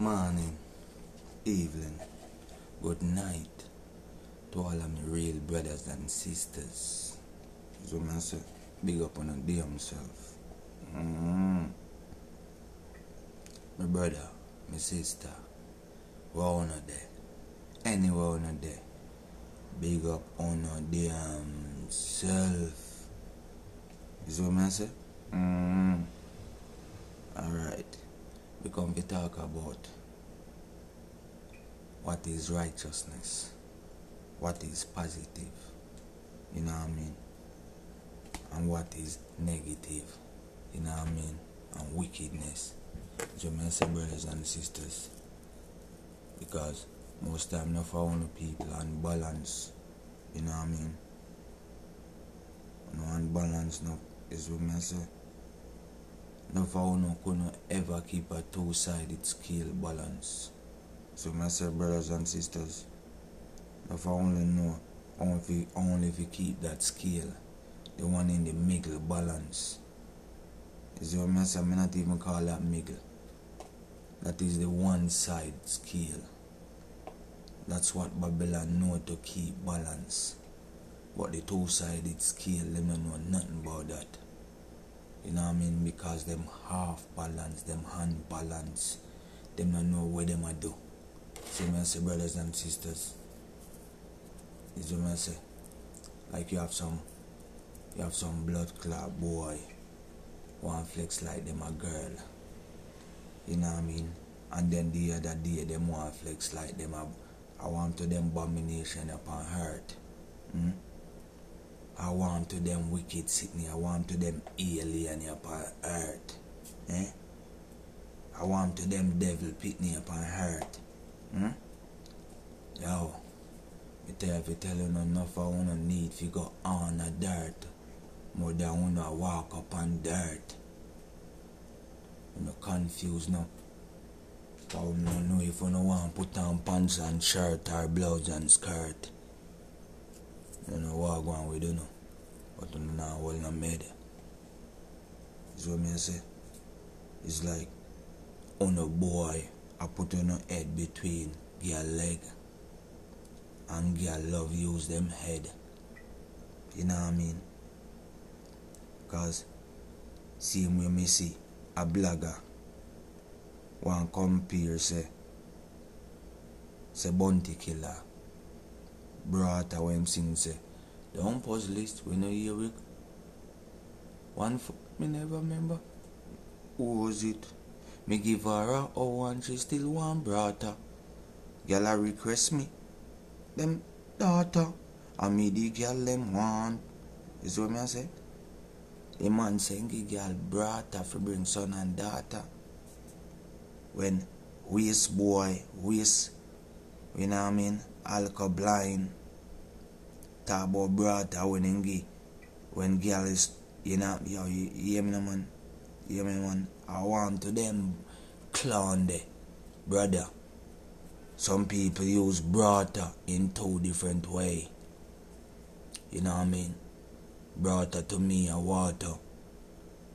morning, evening, good night to all of my real brothers and sisters. So I say, big up on a damn self. Mm. My brother, my sister, where on a day, anywhere on a day, big up on a damn self. See what I say? Mm. Alright, we come to talk about what is righteousness, what is positive, you know what I mean, and what is negative, you know what I mean, and wickedness. Brothers and sisters, because most time not found the people and balance, you know what I mean. No unbalance no is what I say. No for no couldn't ever keep a two-sided scale balance. So my brothers and sisters, if I only know only if you, only keep that scale, the one in the middle balance. Is what I say, I not even call that middle. That is the one side scale. That's what Babylon know to keep balance. But the two sided scale, them don't know nothing about that. You know what I mean? Because them half balance, them hand balance, them don't know what them a do. See me say brothers and sisters. Is what I say. Like you have some you have some blood clot boy one flex like them a girl. You know what I mean? And then the other day them want flex like them a I want to them abomination upon hurt. Hmm? I want to them wicked Sydney. I want to them alien upon earth. Eh? I want to them devil pitney upon earth. Hmm? Yo, me tell if you tell you no enough I wanna need to go on a dirt. More than wanna walk upon dirt. You know confused now. I don't know if you don't want to put on pants and shirt or blouse and skirt. You know what go on with you know. But you know well not made. Is what me say? It's like on a boy I put on a head between your leg and girl love use them head. You know what I mean? Cause same way me see a blogger one compare say say bounty killer brought a him sing say the unpause list we no hear it. One f- me never remember. Who was it? Me give her a oh and she still want brother. Girl a request me. Them daughter. And me the girl them want. Is what me I say? The man saying the girl brother for bring son and daughter. When waste boy, waste, you know what I mean? Alcohol blind. Talk about brother when give. When girl is, you know, yo, you, you hear me man? You hear me man? I want to them clown there, brother. Some people use brother in two different way. You know what I mean? Brother to me a water.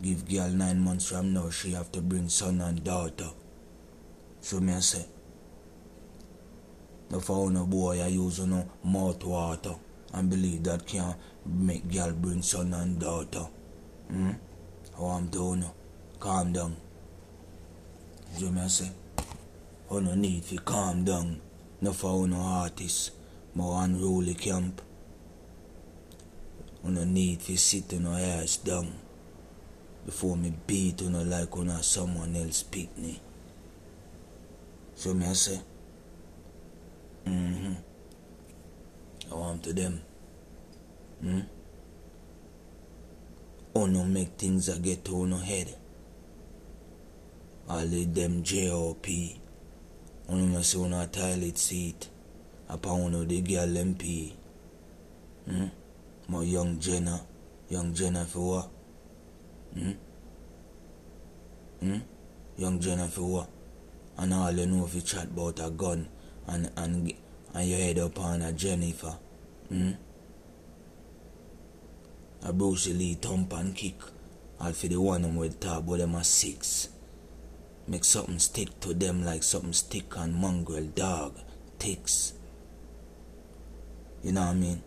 Give girl nine months from now, she have to bring son and daughter. So me I say, for no boy I use no mouth water and believe that can make girl bring son and daughter. Hmm? How I'm doing? Calm down. So me I say, oh no need to calm down. No for no artist, more unruly camp. You no need to sit on your ass down before me beat you no like on someone else pick me. So me I say, mm-hmm. I want to them. Hmm? Oh no make things a get on no head. I of them JOP. Ono no see on a toilet seat. Upon one the girl pee. Hmm? My young Jenna. Young Jenna for what? Hmm? Hmm? Young Jenna for what? And all you know if you chat about a gun and and and you head up on a Jennifer. Hmm? A Bruce Lee thump and kick. All for the one them with talk about them a six. Make something stick to them like something stick on mongrel dog. Ticks. You know what I mean?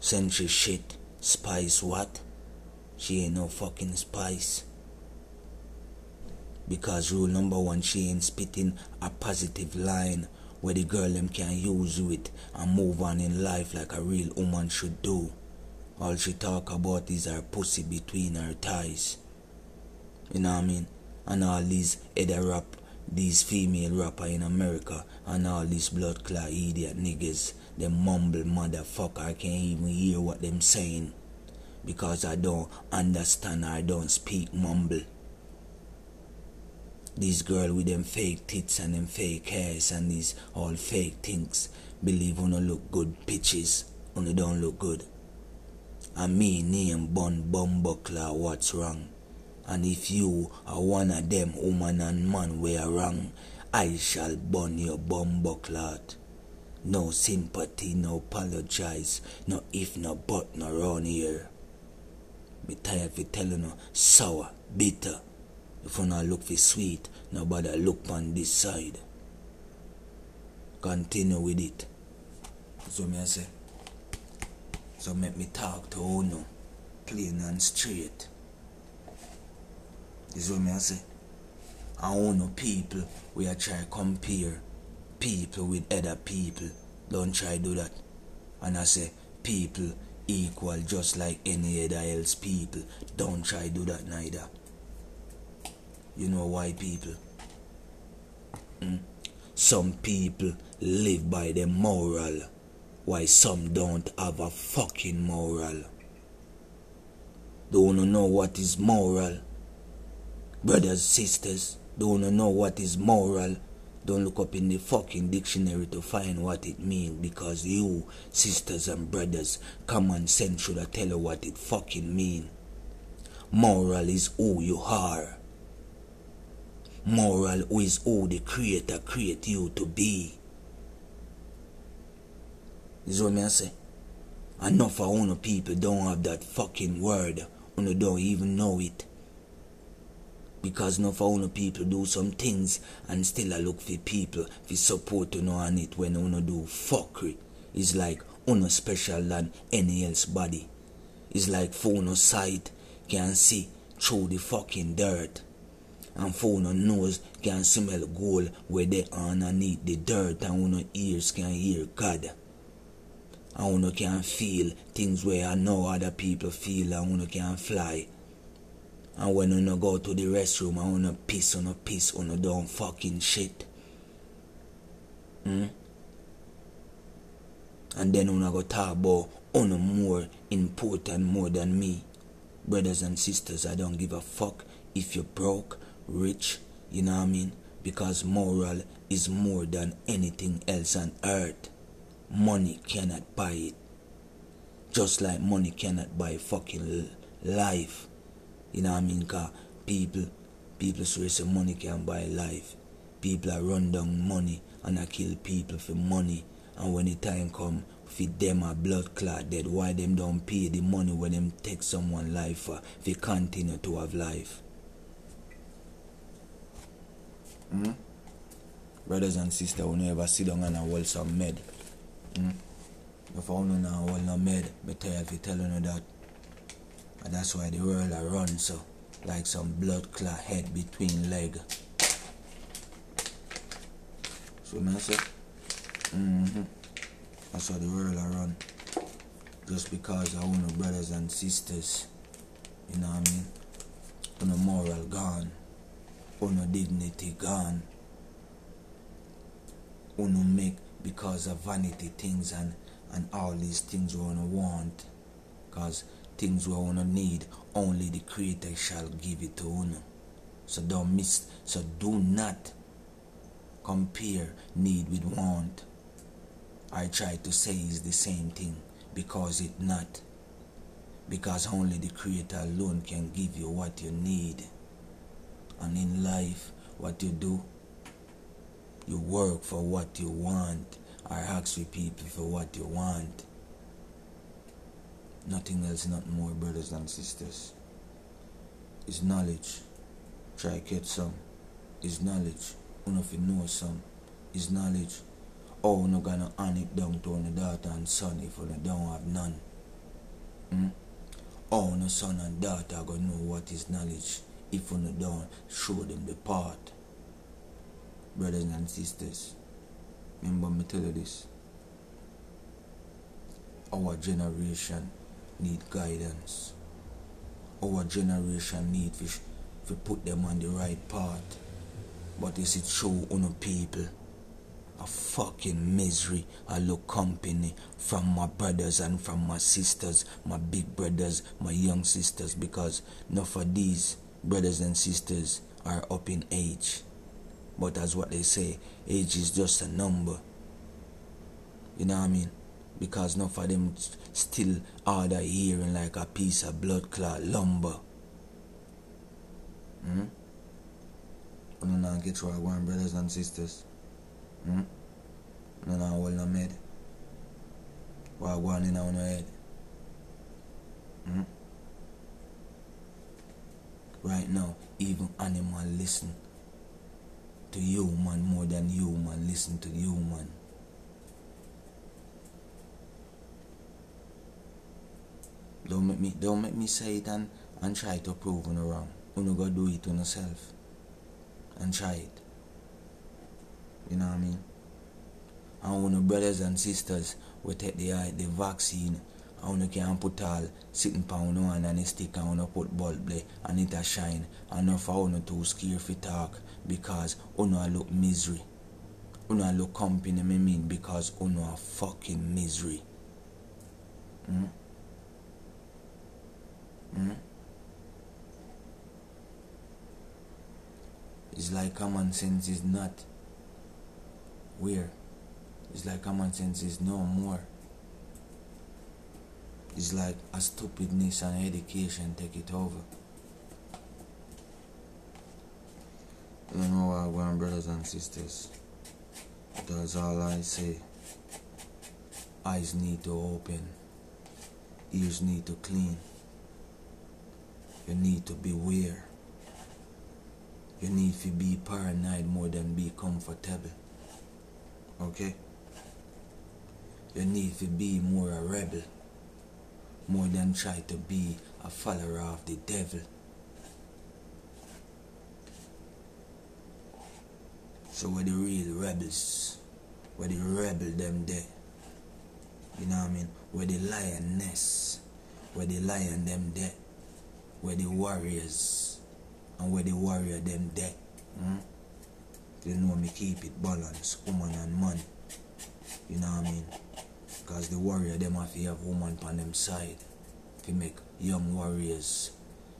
Century shit. Spice what? She ain't no fucking spice. Because rule number one, she ain't spitting a positive line where the girl them can use with and move on in life like a real woman should do. All she talk about is her pussy between her thighs. You know what I mean? And all these other rap, these female rapper in America and all these blood clot idiot niggas, them mumble motherfucker, I can't even hear what them saying. Because I don't understand I don't speak mumble. These girl with them fake tits and them fake hairs and these all fake things believe wanna look good pitches, only don't look good. And me name Bun Bumbuckler, what's wrong? And if you are one of them woman and man we are wrong, I shall burn your bumbuckler. No sympathy, no apologize, no if, no but, no round here. Me tired of telling you sour, bitter, if you not look for sweet, nobody look on this side. Continue with it. So me I say. So make me talk to Uno, plain and straight. Is what me I say. I Uno people, we are try compare people with other people. Don't try do that. And I say people equal just like any other else people. Don't try do that neither. You know why people? Mm? Some people live by the moral, while some don't have a fucking moral. Don't know what is moral. Brothers, sisters, don't know what is moral. Don't look up in the fucking dictionary to find what it means because you, sisters and brothers, common sense should have tell you what it fucking mean. Moral is who you are. Moral is who the creator create you to be. Is what me I say? Enough of people don't have that fucking word. Uno don't even know it. Because enough of one people do some things and still I look for people for support to know on it when uno do fuckery. It's like uno special than any else body. It's like phone sight can see through the fucking dirt and for no nose can smell gold where they underneath the dirt and uno ears can hear God. And uno can feel things where I know other people feel and uno can fly. And when uno go to the restroom and uno piss, uno piss, uno don't fucking shit. Hmm? And then uno go talk about uno more important more than me. Brothers and sisters, I don't give a fuck if you're broke rich, you know what I mean? Because moral is more than anything else on earth. Money cannot buy it. Just like money cannot buy fucking life. You know what I mean? Cause people, people swear say money can buy life. People are run down money and I kill people for money. And when the time come, for them a blood clot dead, why them don't pay the money when them take someone life for, if continue to have life? Mm? Brothers and sisters, we never sit down and hold some med. Mm? If I want to hold no med, but tell you telling you that. And that's why the world I run so like some blood clot head between leg. So I say, mm-hmm. That's why the world I run. Just because I want brothers and sisters. You know what I mean? On a moral gone uno dignity gone. Uno make because of vanity things and, and all these things we wanna want. Cause things we wanna need, only the creator shall give it to uno. So don't miss so do not compare need with want. I try to say is the same thing because it not. Because only the creator alone can give you what you need and in life what you do you work for what you want or ask for people for what you want nothing else not more brothers and sisters is knowledge try get some is knowledge. One of fi know some is knowledge. Oh, no gonna hand it down to the daughter and son if you don't have none. Hmm? Oh, no son and daughter gonna know what is knowledge if you don't show them the path. Brothers and sisters, remember me tell you this. Our generation need guidance. Our generation need to, to put them on the right path. But is it true on people? A fucking misery. I look company from my brothers and from my sisters, my big brothers, my young sisters, because enough of these brothers and sisters are up in age. But as what they say, age is just a number. You know what I mean? Because enough of them still are the hearing like a piece of blood clot lumber. Hmm? You know, get what I want, brothers and sisters. Hmm? You know, hold no head. What I want in our head. Hmm? Right now, even animal listen to human more than human listen to human. Don't make me don't make me say it and, and try to prove you wrong. You go do it on yourself. And try it. You know what I mean? And when the brothers and sisters we take the the vaccine you can put all sitting pound one and a stick and you put bulb there and it a shine and not for you too scared to talk because you look misery. You look company me mean because you a fucking misery. Hmm? Hmm? It's like common sense is not where. It's like common sense is no more. It's like a stupidness and education take it over. You know what, going brothers and sisters. That's all I say. Eyes need to open. Ears need to clean. You need to beware. You need to be paranoid more than be comfortable. Okay? You need to be more a rebel more than try to be a follower of the devil. So where the real rebels, where the rebel them there, you know what I mean? Where the lioness, where the lion them there, where the warriors, and where the warrior them there. Hmm? You know me keep it balanced, woman and man. You know what I mean? Because the warrior them have to have woman on them side to make young warriors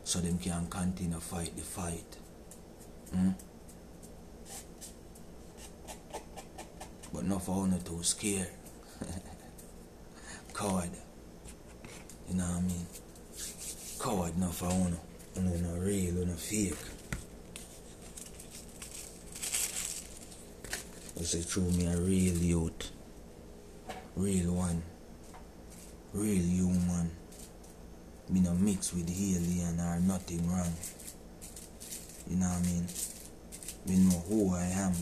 so them can continue fight the fight. Hmm? But not for only too scared. Coward. You know what I mean? Coward not for only. Uno not real, uno fake. I say through me a real youth. Real one. Real human. Me no mix with alien or nothing wrong. You know what I mean? Me know who I am.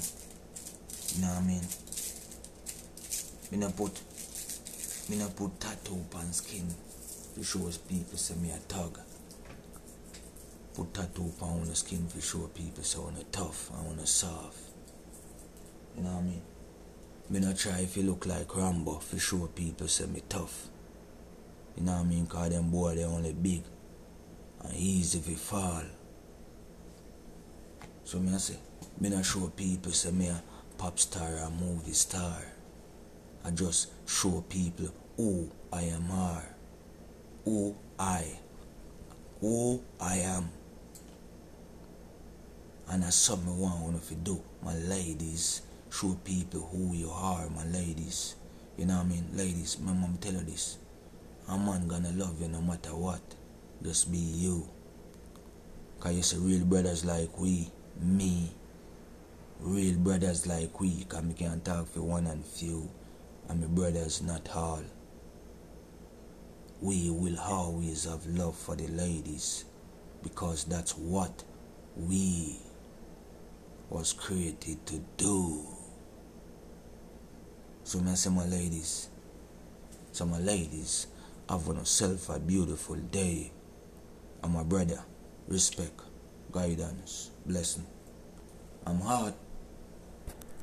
You know what I mean? Me no put me no put tattoo on skin to show people say me a thug. Put tattoo on the skin to show people say I'm tough, I'm soft. You know what I mean? Me not try if you look like Rambo for sure people say me tough. You know what I mean? Cause them boy they only big and easy if you fall. So me I say, me not show people say me a pop star or movie star. I just show people who I am are. Who I who I am. And I that's something I want to do, my ladies. Show people who you are, my ladies. You know what I mean? Ladies, my mom tell you this. A man gonna love you no matter what. Just be you. Cause you see real brothers like we, me. Real brothers like we, cause me can talk for one and few. And my brothers not all. We will always have love for the ladies. Because that's what we was created to do. So I say my ladies, so my ladies, have yourself a beautiful day. And my brother, respect, guidance, blessing. I'm hot.